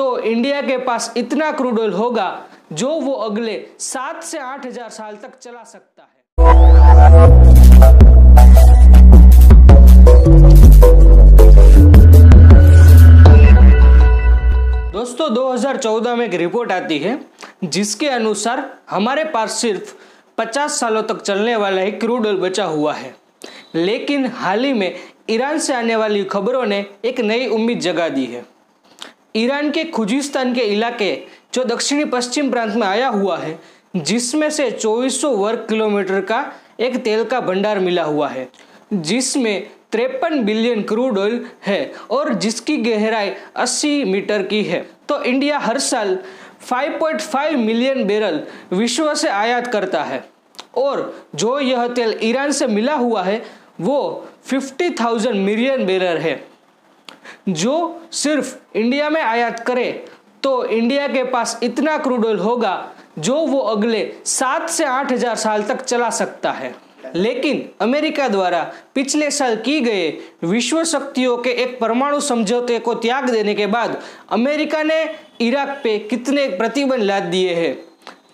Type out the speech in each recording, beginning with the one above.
तो इंडिया के पास इतना क्रूड ऑयल होगा जो वो अगले सात से आठ हज़ार साल तक चला सकता है। दोस्तों 2014 में एक रिपोर्ट आती है, जिसके अनुसार हमारे पास सिर्फ़ 50 सालों तक चलने वाला ही क्रूड ऑयल बचा हुआ है। लेकिन हाल ही में ईरान से आने वाली खबरों ने एक नई उम्मीद जगा दी है। ईरान के खुजिस्तान के इलाके जो दक्षिणी पश्चिम प्रांत में आया हुआ है जिसमें से 2400 वर्ग किलोमीटर का एक तेल का भंडार मिला हुआ है। जिसमें तिरपन बिलियन क्रूड ऑयल है और जिसकी गहराई 80 मीटर की है। तो इंडिया हर साल 5.5 मिलियन बैरल विश्व से आयात करता है और जो यह तेल ईरान से मिला हुआ है वो 50,000 मिलियन बैरल है। जो सिर्फ़ इंडिया में आयात करे तो इंडिया के पास इतना क्रूड ऑयल होगा जो वो अगले सात से आठ हज़ार साल तक चला सकता है। लेकिन अमेरिका द्वारा पिछले साल की गए विश्व शक्तियों के एक परमाणु समझौते को त्याग देने के बाद अमेरिका ने इराक पे कितने प्रतिबंध लाद दिए हैं,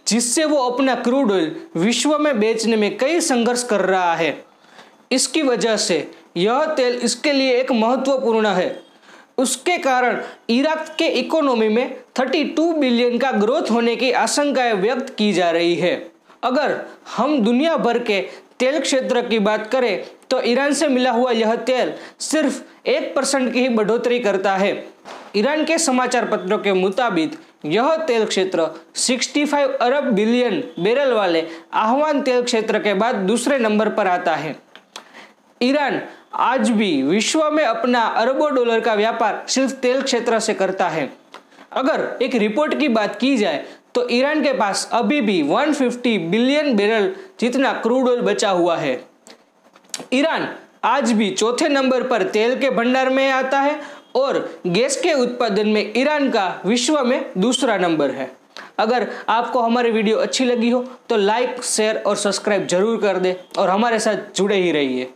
जिससे वो अपना क्रूड ऑयल विश्व में बेचने में कई संघर्ष कर रहा है। इसकी वजह से यह तेल इसके लिए एक महत्वपूर्ण है। उसके कारण इराक के इकोनॉमी में 32 बिलियन का ग्रोथ होने की आशंकाएँ व्यक्त की जा रही है। अगर हम दुनिया भर के तेल क्षेत्र की बात करें तो ईरान से मिला हुआ यह तेल सिर्फ़ एक परसेंट की ही बढ़ोतरी करता है। ईरान के समाचार पत्रों के मुताबिक, यह तेल क्षेत्र 65 अरब बिलियन बैरल वाले आह्वान तेल क्षेत्र के बाद दूसरे नंबर पर आता है। ईरान आज भी विश्व में अपना अरबों डॉलर का व्यापार सिर्फ़ तेल क्षेत्र से करता है। अगर एक रिपोर्ट की बात की जाए तो ईरान के पास अभी भी 150 बिलियन बैरल जितना क्रूड ऑयल बचा हुआ है। ईरान आज भी चौथे नंबर पर तेल के भंडार में आता है और गैस के उत्पादन में ईरान का विश्व में दूसरा नंबर है। अगर आपको हमारी वीडियो अच्छी लगी हो तो लाइक, शेयर और सब्सक्राइब ज़रूर कर दे और हमारे साथ जुड़े ही रहिए।